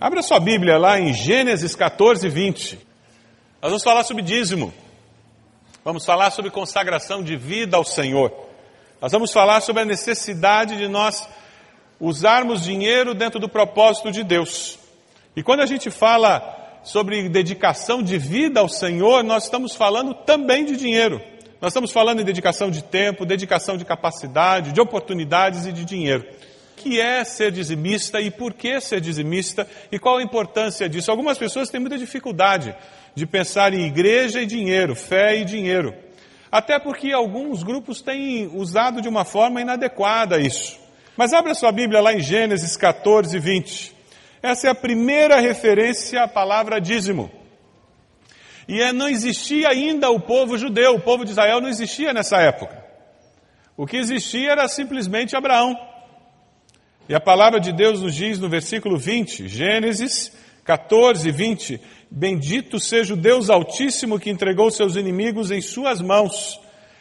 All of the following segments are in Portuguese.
Abra sua Bíblia lá em Gênesis 14, 20. Nós vamos falar sobre dízimo. Vamos falar sobre consagração de vida ao Senhor. Nós vamos falar sobre a necessidade de nós usarmos dinheiro dentro do propósito de Deus. E quando a gente fala sobre dedicação de vida ao Senhor, nós estamos falando também de dinheiro. Nós estamos falando em dedicação de tempo, dedicação de capacidade, de oportunidades e de dinheiro que é ser dizimista e por que ser dizimista e qual a importância disso. Algumas pessoas têm muita dificuldade de pensar em igreja e dinheiro, fé e dinheiro. Até porque alguns grupos têm usado de uma forma inadequada isso. Mas abra sua Bíblia lá em Gênesis 14, 20. Essa é a primeira referência à palavra dízimo. E é, não existia ainda o povo judeu, o povo de Israel não existia nessa época. O que existia era simplesmente Abraão. E a palavra de Deus nos diz no versículo 20, Gênesis 14, 20: Bendito seja o Deus Altíssimo que entregou seus inimigos em suas mãos,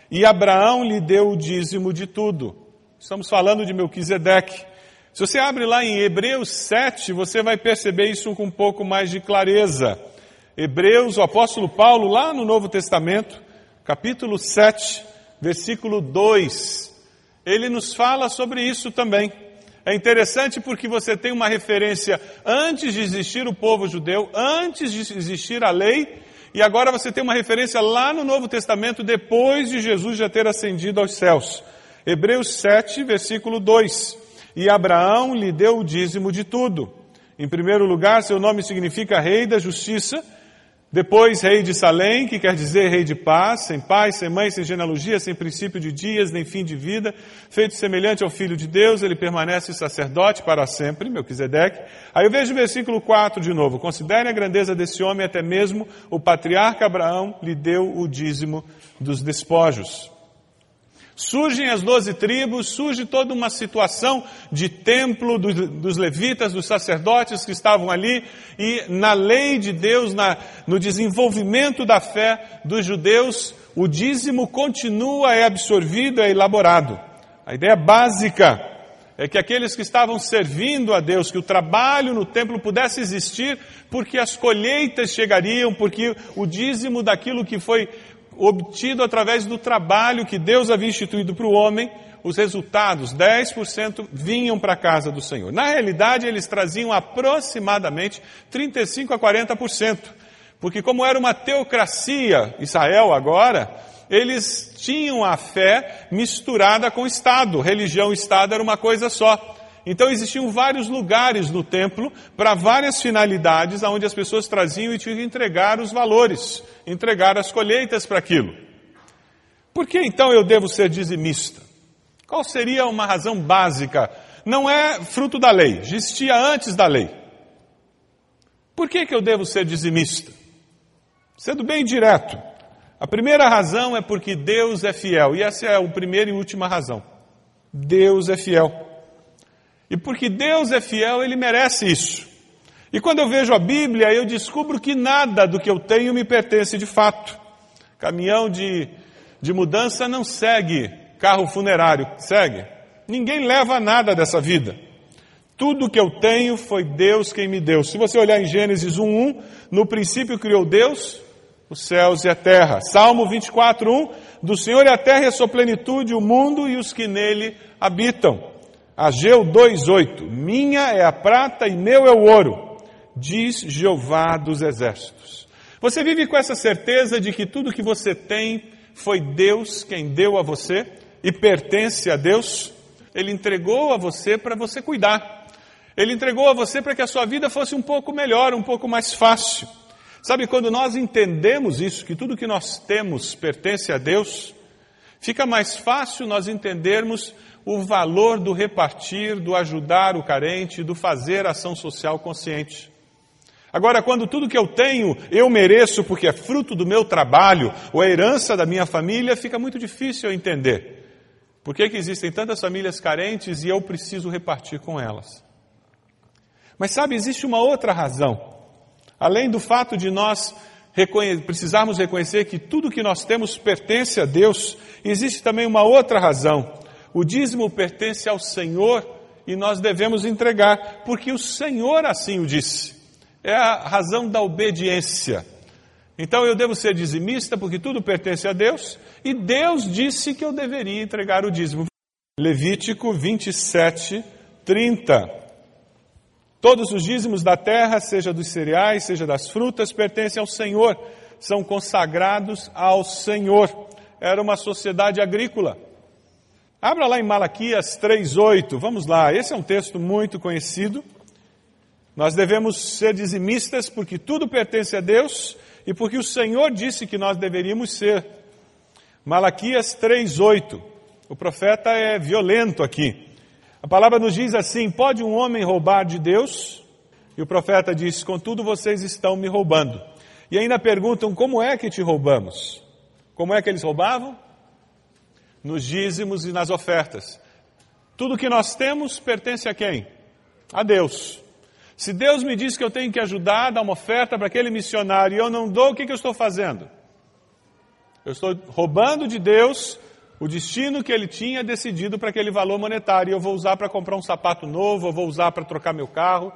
e Abraão lhe deu o dízimo de tudo. Estamos falando de Melquisedeque. Se você abre lá em Hebreus 7, você vai perceber isso com um pouco mais de clareza. Hebreus, o apóstolo Paulo, lá no Novo Testamento, capítulo 7, versículo 2, ele nos fala sobre isso também. É interessante porque você tem uma referência antes de existir o povo judeu, antes de existir a lei, e agora você tem uma referência lá no Novo Testamento, depois de Jesus já ter ascendido aos céus. Hebreus 7, versículo 2. E Abraão lhe deu o dízimo de tudo. Em primeiro lugar, seu nome significa Rei da Justiça depois, rei de Salém, que quer dizer rei de paz, sem pai, sem mãe, sem genealogia, sem princípio de dias, nem fim de vida, feito semelhante ao Filho de Deus, ele permanece sacerdote para sempre, Melquisedeque. Aí eu vejo o versículo 4 de novo. Considerem a grandeza desse homem, até mesmo o patriarca Abraão lhe deu o dízimo dos despojos. Surgem as doze tribos, surge toda uma situação de templo dos, dos, levitas, dos sacerdotes que estavam ali, e na lei de Deus, na, no desenvolvimento da fé dos judeus, o dízimo continua, é absorvido, é elaborado. A ideia básica é que aqueles que estavam servindo a Deus, que o trabalho no templo pudesse existir, porque as colheitas chegariam, porque o dízimo daquilo que foi obtido através do trabalho que Deus havia instituído para o homem, os resultados, 10%, vinham para a casa do Senhor. Na realidade, eles traziam aproximadamente 35% a 40%. Porque como era uma teocracia, Israel agora, eles tinham a fé misturada com o Estado. Religião e Estado era uma coisa só. Então existiam vários lugares no templo para várias finalidades, aonde as pessoas traziam e tinham que entregar os valores, entregar as colheitas para aquilo. Por que então eu devo ser dizimista? Qual seria uma razão básica? Não é fruto da lei, existia antes da lei. Por que, que eu devo ser dizimista? Sendo bem direto, a primeira razão é porque Deus é fiel, e essa é a primeira e última razão. Deus é fiel. E porque Deus é fiel, Ele merece isso. E quando eu vejo a Bíblia, eu descubro que nada do que eu tenho me pertence de fato. Caminhão de, de mudança não segue carro funerário, segue. Ninguém leva nada dessa vida. Tudo que eu tenho foi Deus quem me deu. Se você olhar em Gênesis 1:1, no princípio criou Deus os céus e a terra. Salmo 24:1, do Senhor é a terra e a sua plenitude, o mundo e os que nele habitam. Ageu 2:8, minha é a prata e meu é o ouro, diz Jeová dos exércitos. Você vive com essa certeza de que tudo que você tem foi Deus quem deu a você e pertence a Deus? Ele entregou a você para você cuidar. Ele entregou a você para que a sua vida fosse um pouco melhor, um pouco mais fácil. Sabe, quando nós entendemos isso, que tudo que nós temos pertence a Deus, fica mais fácil nós entendermos o valor do repartir, do ajudar o carente, do fazer ação social consciente. Agora, quando tudo que eu tenho eu mereço porque é fruto do meu trabalho ou é herança da minha família, fica muito difícil eu entender. Por que, que existem tantas famílias carentes e eu preciso repartir com elas? Mas sabe, existe uma outra razão. Além do fato de nós reconhe precisarmos reconhecer que tudo que nós temos pertence a Deus, existe também uma outra razão. O dízimo pertence ao Senhor e nós devemos entregar, porque o Senhor assim o disse. É a razão da obediência. Então eu devo ser dizimista porque tudo pertence a Deus e Deus disse que eu deveria entregar o dízimo. Levítico 27, 30. Todos os dízimos da terra, seja dos cereais, seja das frutas, pertencem ao Senhor, são consagrados ao Senhor. Era uma sociedade agrícola. Abra lá em Malaquias 3:8. Vamos lá. Esse é um texto muito conhecido. Nós devemos ser dizimistas porque tudo pertence a Deus e porque o Senhor disse que nós deveríamos ser. Malaquias 3:8. O profeta é violento aqui. A palavra nos diz assim: pode um homem roubar de Deus? E o profeta diz: contudo vocês estão me roubando. E ainda perguntam: como é que te roubamos? Como é que eles roubavam? Nos dízimos e nas ofertas. Tudo que nós temos pertence a quem? A Deus. Se Deus me diz que eu tenho que ajudar, dar uma oferta para aquele missionário e eu não dou, o que, que eu estou fazendo? Eu estou roubando de Deus o destino que ele tinha decidido para aquele valor monetário. Eu vou usar para comprar um sapato novo, eu vou usar para trocar meu carro.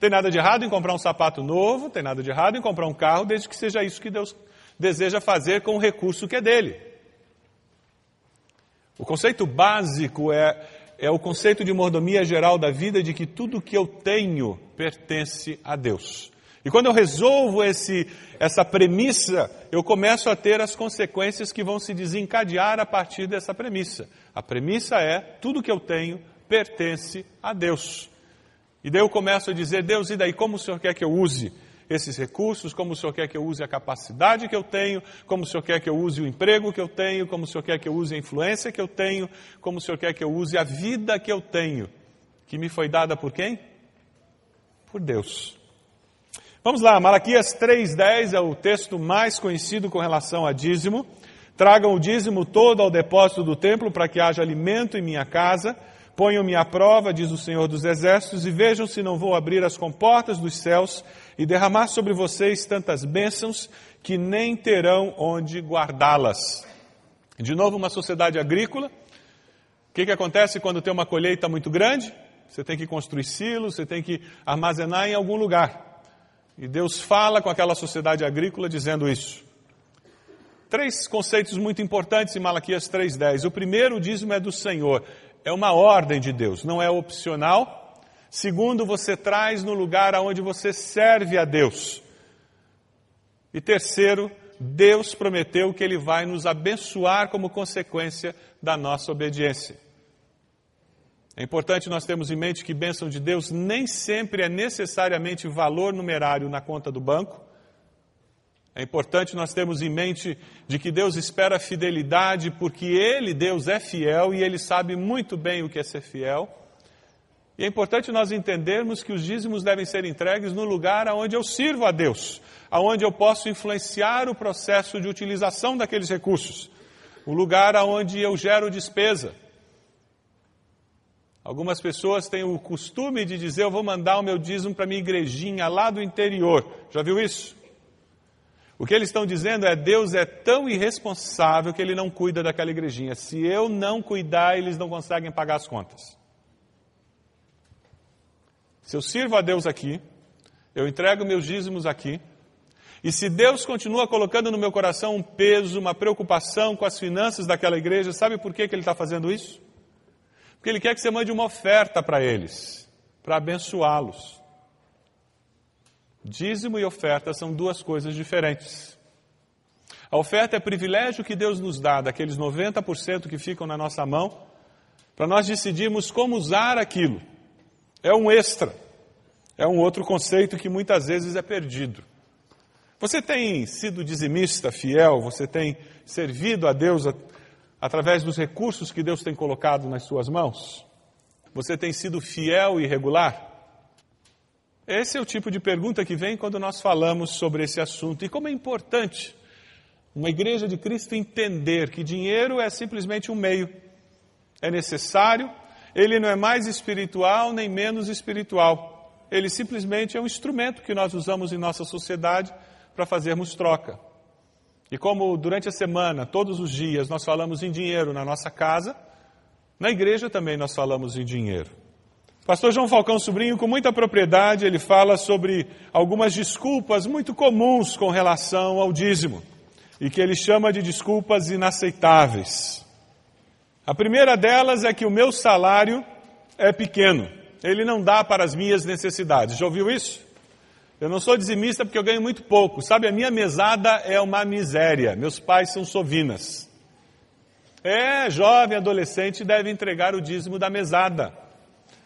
Tem nada de errado em comprar um sapato novo, tem nada de errado em comprar um carro, desde que seja isso que Deus deseja fazer com o recurso que é dele. O conceito básico é, é o conceito de mordomia geral da vida, de que tudo que eu tenho pertence a Deus. E quando eu resolvo esse, essa premissa, eu começo a ter as consequências que vão se desencadear a partir dessa premissa. A premissa é: tudo que eu tenho pertence a Deus. E daí eu começo a dizer: Deus, e daí como o Senhor quer que eu use esses recursos, como o Senhor quer que eu use a capacidade que eu tenho, como o Senhor quer que eu use o emprego que eu tenho, como o Senhor quer que eu use a influência que eu tenho, como o Senhor quer que eu use a vida que eu tenho, que me foi dada por quem? Por Deus. Vamos lá, Malaquias 3,10 é o texto mais conhecido com relação a dízimo. Tragam o dízimo todo ao depósito do templo para que haja alimento em minha casa. Ponham-me à prova, diz o Senhor dos Exércitos, e vejam se não vou abrir as comportas dos céus e derramar sobre vocês tantas bênçãos que nem terão onde guardá-las. De novo, uma sociedade agrícola. O que, que acontece quando tem uma colheita muito grande? Você tem que construir silos, você tem que armazenar em algum lugar. E Deus fala com aquela sociedade agrícola dizendo isso. Três conceitos muito importantes em Malaquias 3,10. O primeiro, o dízimo é do Senhor. É uma ordem de Deus, não é opcional. Segundo, você traz no lugar aonde você serve a Deus. E terceiro, Deus prometeu que Ele vai nos abençoar como consequência da nossa obediência. É importante nós termos em mente que bênção de Deus nem sempre é necessariamente valor numerário na conta do banco. É importante nós termos em mente de que Deus espera fidelidade porque Ele, Deus, é fiel e Ele sabe muito bem o que é ser fiel. E é importante nós entendermos que os dízimos devem ser entregues no lugar onde eu sirvo a Deus, aonde eu posso influenciar o processo de utilização daqueles recursos, o lugar onde eu gero despesa. Algumas pessoas têm o costume de dizer: Eu vou mandar o meu dízimo para minha igrejinha lá do interior. Já viu isso? O que eles estão dizendo é: Deus é tão irresponsável que ele não cuida daquela igrejinha. Se eu não cuidar, eles não conseguem pagar as contas. Se eu sirvo a Deus aqui, eu entrego meus dízimos aqui, e se Deus continua colocando no meu coração um peso, uma preocupação com as finanças daquela igreja, sabe por que, que Ele está fazendo isso? Porque Ele quer que você mande uma oferta para eles, para abençoá-los. Dízimo e oferta são duas coisas diferentes. A oferta é privilégio que Deus nos dá, daqueles 90% que ficam na nossa mão, para nós decidirmos como usar aquilo. É um extra. É um outro conceito que muitas vezes é perdido. Você tem sido dizimista fiel? Você tem servido a Deus através dos recursos que Deus tem colocado nas suas mãos? Você tem sido fiel e regular? Esse é o tipo de pergunta que vem quando nós falamos sobre esse assunto. E como é importante uma igreja de Cristo entender que dinheiro é simplesmente um meio. É necessário, ele não é mais espiritual nem menos espiritual. Ele simplesmente é um instrumento que nós usamos em nossa sociedade para fazermos troca. E como durante a semana, todos os dias, nós falamos em dinheiro na nossa casa, na igreja também nós falamos em dinheiro. Pastor João Falcão Sobrinho, com muita propriedade, ele fala sobre algumas desculpas muito comuns com relação ao dízimo, e que ele chama de desculpas inaceitáveis. A primeira delas é que o meu salário é pequeno, ele não dá para as minhas necessidades. Já ouviu isso? Eu não sou dizimista porque eu ganho muito pouco. Sabe, a minha mesada é uma miséria. Meus pais são sovinas. É, jovem, adolescente deve entregar o dízimo da mesada.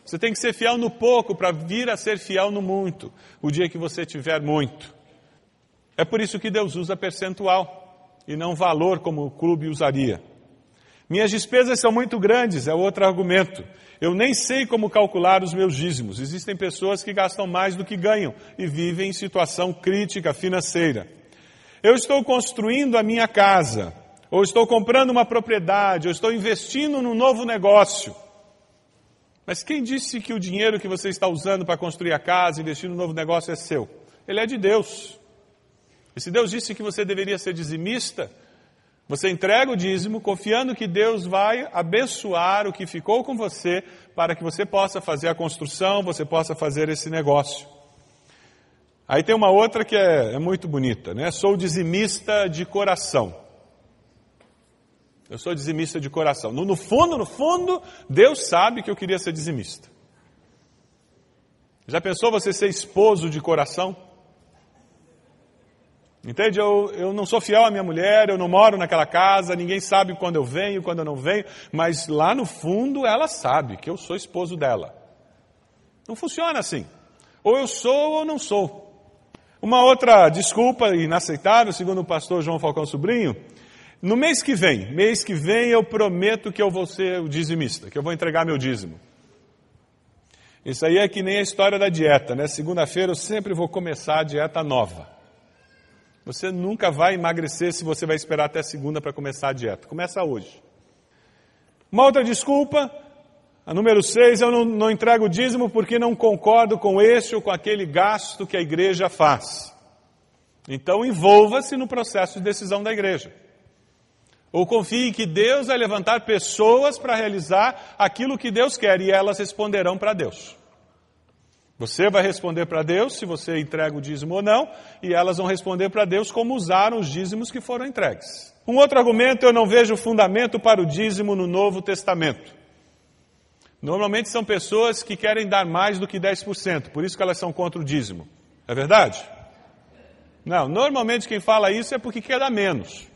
Você tem que ser fiel no pouco para vir a ser fiel no muito, o dia que você tiver muito. É por isso que Deus usa percentual e não valor como o clube usaria. Minhas despesas são muito grandes, é outro argumento. Eu nem sei como calcular os meus dízimos. Existem pessoas que gastam mais do que ganham e vivem em situação crítica financeira. Eu estou construindo a minha casa, ou estou comprando uma propriedade, ou estou investindo num novo negócio. Mas quem disse que o dinheiro que você está usando para construir a casa, investir no novo negócio é seu? Ele é de Deus. E se Deus disse que você deveria ser dizimista, você entrega o dízimo confiando que Deus vai abençoar o que ficou com você para que você possa fazer a construção, você possa fazer esse negócio. Aí tem uma outra que é, é muito bonita, né? Sou dizimista de coração. Eu sou dizimista de coração. No, no fundo, no fundo, Deus sabe que eu queria ser dizimista. Já pensou você ser esposo de coração? Entende? Eu, eu não sou fiel à minha mulher, eu não moro naquela casa, ninguém sabe quando eu venho, quando eu não venho, mas lá no fundo ela sabe que eu sou esposo dela. Não funciona assim. Ou eu sou ou não sou. Uma outra desculpa inaceitável, segundo o pastor João Falcão Sobrinho, no mês que vem, mês que vem eu prometo que eu vou ser o dizimista, que eu vou entregar meu dízimo. Isso aí é que nem a história da dieta, né? Segunda-feira eu sempre vou começar a dieta nova. Você nunca vai emagrecer se você vai esperar até segunda para começar a dieta. Começa hoje. Uma outra desculpa, a número seis, eu não, não entrego o dízimo porque não concordo com este ou com aquele gasto que a igreja faz. Então envolva-se no processo de decisão da igreja. Ou confie que Deus vai levantar pessoas para realizar aquilo que Deus quer e elas responderão para Deus. Você vai responder para Deus se você entrega o dízimo ou não, e elas vão responder para Deus como usaram os dízimos que foram entregues. Um outro argumento, eu não vejo fundamento para o dízimo no Novo Testamento. Normalmente são pessoas que querem dar mais do que 10%, por isso que elas são contra o dízimo. É verdade? Não, normalmente quem fala isso é porque quer dar menos.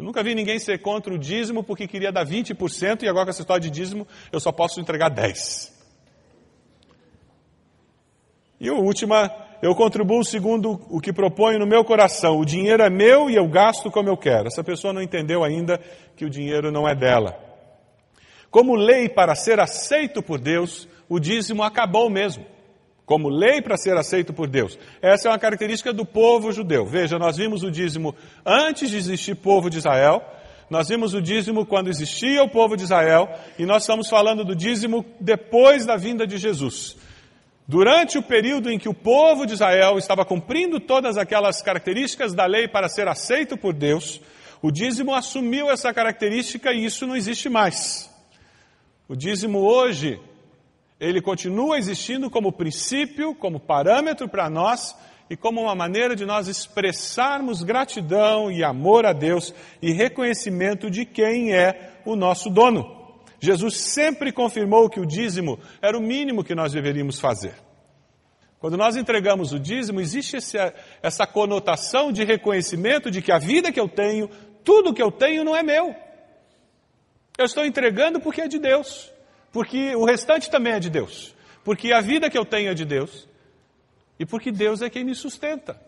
Eu nunca vi ninguém ser contra o dízimo porque queria dar 20% e agora com essa história de dízimo eu só posso entregar 10%. E a última, eu contribuo segundo o que proponho no meu coração. O dinheiro é meu e eu gasto como eu quero. Essa pessoa não entendeu ainda que o dinheiro não é dela. Como lei para ser aceito por Deus, o dízimo acabou mesmo. Como lei para ser aceito por Deus. Essa é uma característica do povo judeu. Veja, nós vimos o dízimo antes de existir povo de Israel, nós vimos o dízimo quando existia o povo de Israel, e nós estamos falando do dízimo depois da vinda de Jesus. Durante o período em que o povo de Israel estava cumprindo todas aquelas características da lei para ser aceito por Deus, o dízimo assumiu essa característica e isso não existe mais. O dízimo hoje, ele continua existindo como princípio, como parâmetro para nós e como uma maneira de nós expressarmos gratidão e amor a Deus e reconhecimento de quem é o nosso dono. Jesus sempre confirmou que o dízimo era o mínimo que nós deveríamos fazer. Quando nós entregamos o dízimo, existe esse, essa conotação de reconhecimento de que a vida que eu tenho, tudo que eu tenho não é meu. Eu estou entregando porque é de Deus, porque o restante também é de Deus, porque a vida que eu tenho é de Deus e porque Deus é quem me sustenta.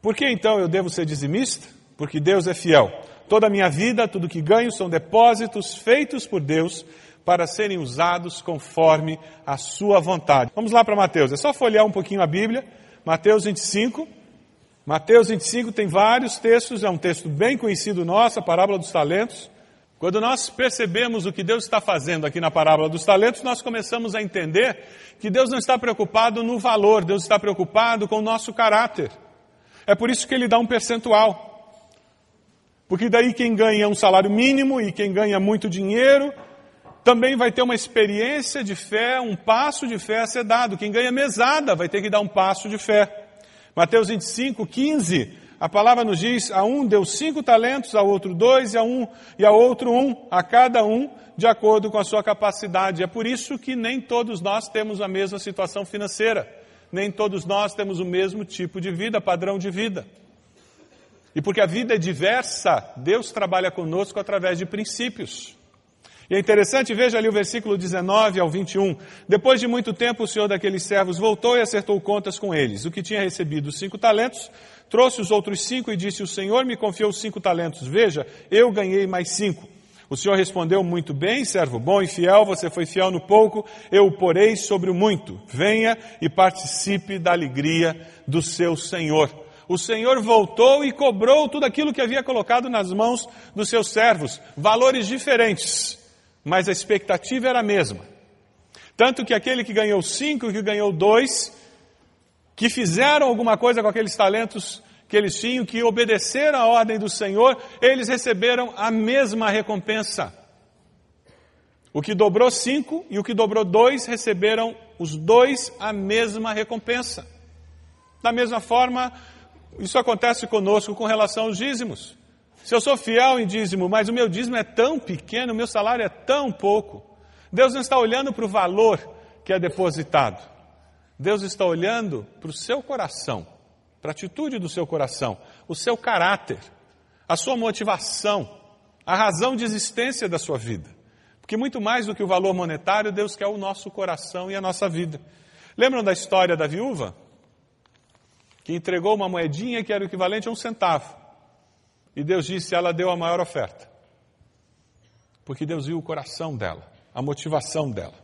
Por que então eu devo ser dizimista? Porque Deus é fiel. Toda a minha vida, tudo que ganho são depósitos feitos por Deus para serem usados conforme a sua vontade. Vamos lá para Mateus. É só folhear um pouquinho a Bíblia. Mateus 25. Mateus 25 tem vários textos, é um texto bem conhecido nosso, a parábola dos talentos. Quando nós percebemos o que Deus está fazendo aqui na parábola dos talentos, nós começamos a entender que Deus não está preocupado no valor, Deus está preocupado com o nosso caráter. É por isso que ele dá um percentual. Porque daí quem ganha um salário mínimo e quem ganha muito dinheiro também vai ter uma experiência de fé, um passo de fé a ser dado. Quem ganha mesada vai ter que dar um passo de fé. Mateus 25, 15, a palavra nos diz: a um deu cinco talentos, a outro dois, e a um e a outro um, a cada um de acordo com a sua capacidade. É por isso que nem todos nós temos a mesma situação financeira, nem todos nós temos o mesmo tipo de vida, padrão de vida. E porque a vida é diversa, Deus trabalha conosco através de princípios. E é interessante, veja ali o versículo 19 ao 21. Depois de muito tempo, o senhor daqueles servos voltou e acertou contas com eles. O que tinha recebido cinco talentos, trouxe os outros cinco e disse: O senhor me confiou cinco talentos. Veja, eu ganhei mais cinco. O senhor respondeu muito bem, servo bom e fiel, você foi fiel no pouco, eu o porei sobre o muito. Venha e participe da alegria do seu senhor o Senhor voltou e cobrou tudo aquilo que havia colocado nas mãos dos seus servos, valores diferentes, mas a expectativa era a mesma. Tanto que aquele que ganhou cinco e que ganhou dois, que fizeram alguma coisa com aqueles talentos que eles tinham, que obedeceram à ordem do Senhor, eles receberam a mesma recompensa. O que dobrou cinco e o que dobrou dois receberam os dois a mesma recompensa. Da mesma forma, isso acontece conosco com relação aos dízimos. Se eu sou fiel em dízimo, mas o meu dízimo é tão pequeno, o meu salário é tão pouco, Deus não está olhando para o valor que é depositado. Deus está olhando para o seu coração, para a atitude do seu coração, o seu caráter, a sua motivação, a razão de existência da sua vida. Porque muito mais do que o valor monetário, Deus quer o nosso coração e a nossa vida. Lembram da história da viúva? que entregou uma moedinha que era o equivalente a um centavo. E Deus disse: ela deu a maior oferta. Porque Deus viu o coração dela, a motivação dela.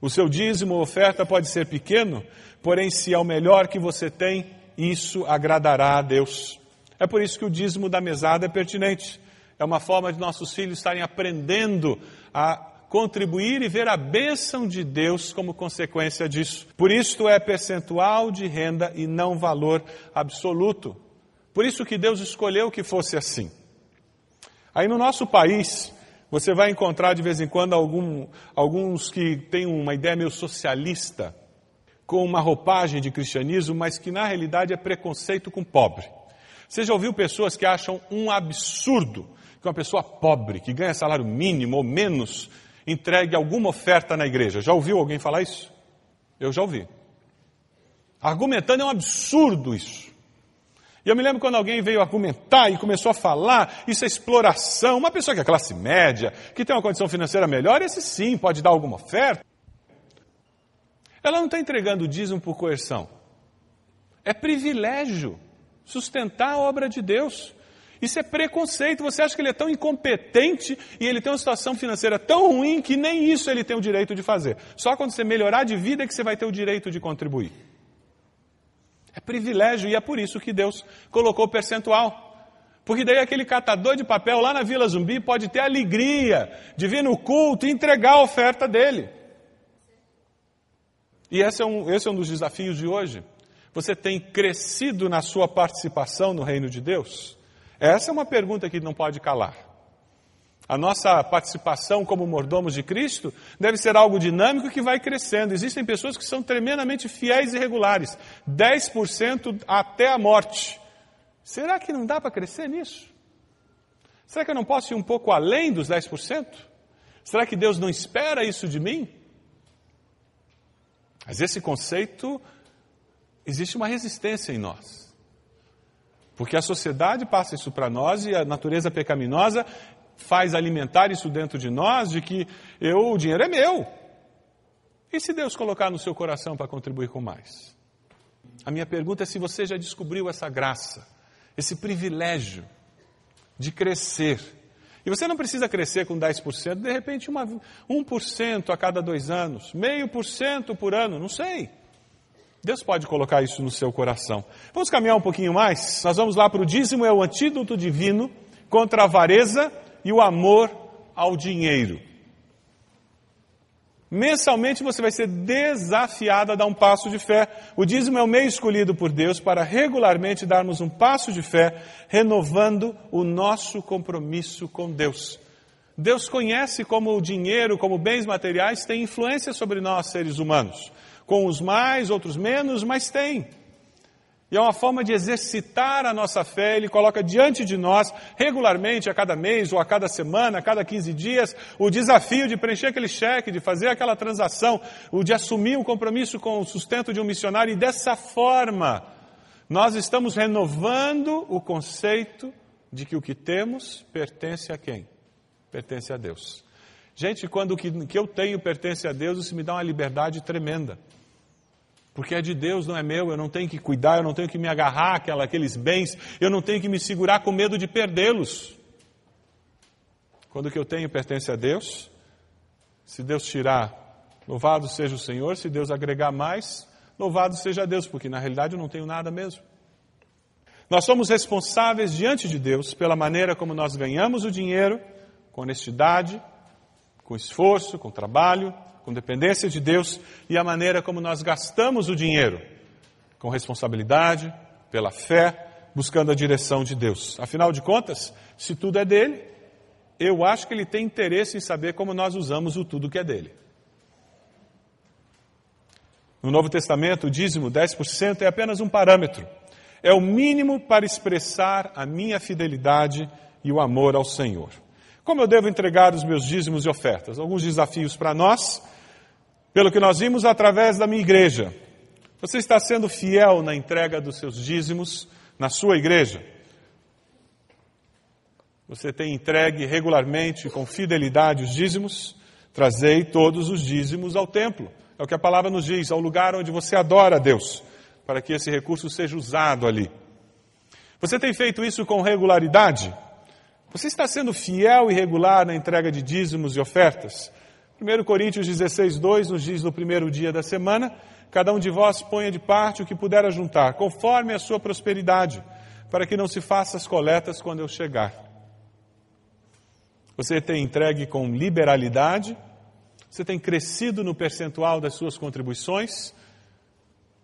O seu dízimo ou oferta pode ser pequeno, porém, se é o melhor que você tem, isso agradará a Deus. É por isso que o dízimo da mesada é pertinente. É uma forma de nossos filhos estarem aprendendo a contribuir e ver a bênção de Deus como consequência disso. Por isso é percentual de renda e não valor absoluto. Por isso que Deus escolheu que fosse assim. Aí no nosso país, você vai encontrar de vez em quando algum, alguns que têm uma ideia meio socialista, com uma roupagem de cristianismo, mas que na realidade é preconceito com pobre. Você já ouviu pessoas que acham um absurdo que uma pessoa pobre, que ganha salário mínimo ou menos, entregue alguma oferta na igreja. Já ouviu alguém falar isso? Eu já ouvi. Argumentando é um absurdo isso. E eu me lembro quando alguém veio argumentar e começou a falar, isso é exploração. Uma pessoa que é classe média, que tem uma condição financeira melhor, esse sim pode dar alguma oferta. Ela não está entregando o dízimo por coerção. É privilégio sustentar a obra de Deus. Isso é preconceito. Você acha que ele é tão incompetente e ele tem uma situação financeira tão ruim que nem isso ele tem o direito de fazer. Só quando você melhorar de vida é que você vai ter o direito de contribuir. É privilégio e é por isso que Deus colocou o percentual. Porque daí aquele catador de papel lá na Vila Zumbi pode ter alegria de vir no culto e entregar a oferta dele. E esse é um, esse é um dos desafios de hoje. Você tem crescido na sua participação no reino de Deus? Essa é uma pergunta que não pode calar. A nossa participação como mordomos de Cristo deve ser algo dinâmico que vai crescendo. Existem pessoas que são tremendamente fiéis e regulares, 10% até a morte. Será que não dá para crescer nisso? Será que eu não posso ir um pouco além dos 10%? Será que Deus não espera isso de mim? Mas esse conceito, existe uma resistência em nós. Porque a sociedade passa isso para nós e a natureza pecaminosa faz alimentar isso dentro de nós de que eu, o dinheiro é meu. E se Deus colocar no seu coração para contribuir com mais? A minha pergunta é se você já descobriu essa graça, esse privilégio de crescer. E você não precisa crescer com 10%, de repente uma, 1% a cada dois anos, meio por cento por ano, não sei. Deus pode colocar isso no seu coração. Vamos caminhar um pouquinho mais? Nós vamos lá para o dízimo, é o antídoto divino contra a avareza e o amor ao dinheiro. Mensalmente você vai ser desafiado a dar um passo de fé. O dízimo é o meio escolhido por Deus para regularmente darmos um passo de fé, renovando o nosso compromisso com Deus. Deus conhece como o dinheiro, como bens materiais, tem influência sobre nós, seres humanos. Com os mais, outros menos, mas tem. E é uma forma de exercitar a nossa fé, ele coloca diante de nós, regularmente, a cada mês, ou a cada semana, a cada 15 dias, o desafio de preencher aquele cheque, de fazer aquela transação, o de assumir um compromisso com o sustento de um missionário, e dessa forma, nós estamos renovando o conceito de que o que temos pertence a quem? Pertence a Deus. Gente, quando o que eu tenho pertence a Deus, isso me dá uma liberdade tremenda porque é de Deus, não é meu, eu não tenho que cuidar, eu não tenho que me agarrar àquela, àqueles bens, eu não tenho que me segurar com medo de perdê-los. Quando o que eu tenho pertence a Deus, se Deus tirar, louvado seja o Senhor, se Deus agregar mais, louvado seja Deus, porque na realidade eu não tenho nada mesmo. Nós somos responsáveis diante de Deus pela maneira como nós ganhamos o dinheiro, com honestidade, com esforço, com trabalho, com dependência de Deus e a maneira como nós gastamos o dinheiro, com responsabilidade, pela fé, buscando a direção de Deus. Afinal de contas, se tudo é dele, eu acho que ele tem interesse em saber como nós usamos o tudo que é dele. No Novo Testamento, o dízimo 10% é apenas um parâmetro. É o mínimo para expressar a minha fidelidade e o amor ao Senhor. Como eu devo entregar os meus dízimos e ofertas? Alguns desafios para nós pelo que nós vimos através da minha igreja. Você está sendo fiel na entrega dos seus dízimos na sua igreja? Você tem entregue regularmente, com fidelidade, os dízimos? Trazei todos os dízimos ao templo. É o que a palavra nos diz, ao lugar onde você adora a Deus, para que esse recurso seja usado ali. Você tem feito isso com regularidade? Você está sendo fiel e regular na entrega de dízimos e ofertas? 1 Coríntios 16, 2 nos diz no primeiro dia da semana: Cada um de vós ponha de parte o que puder ajuntar, conforme a sua prosperidade, para que não se faça as coletas quando eu chegar. Você tem entregue com liberalidade, você tem crescido no percentual das suas contribuições.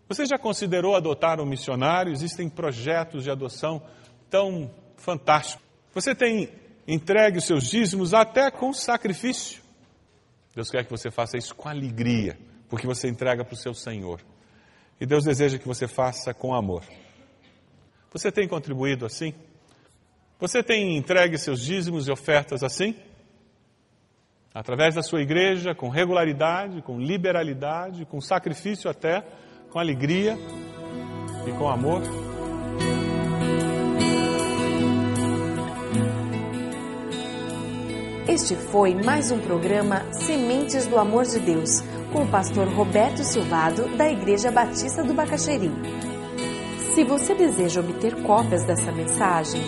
Você já considerou adotar um missionário? Existem projetos de adoção tão fantásticos. Você tem entregue os seus dízimos até com sacrifício. Deus quer que você faça isso com alegria, porque você entrega para o seu Senhor. E Deus deseja que você faça com amor. Você tem contribuído assim? Você tem entregue seus dízimos e ofertas assim? Através da sua igreja, com regularidade, com liberalidade, com sacrifício até, com alegria e com amor? Este foi mais um programa Sementes do Amor de Deus, com o pastor Roberto Silvado, da Igreja Batista do Bacaxeri. Se você deseja obter cópias dessa mensagem,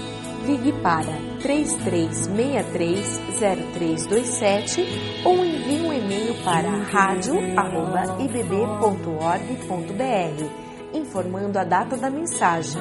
ligue para 33630327 ou envie um e-mail para radio@ibb.org.br informando a data da mensagem.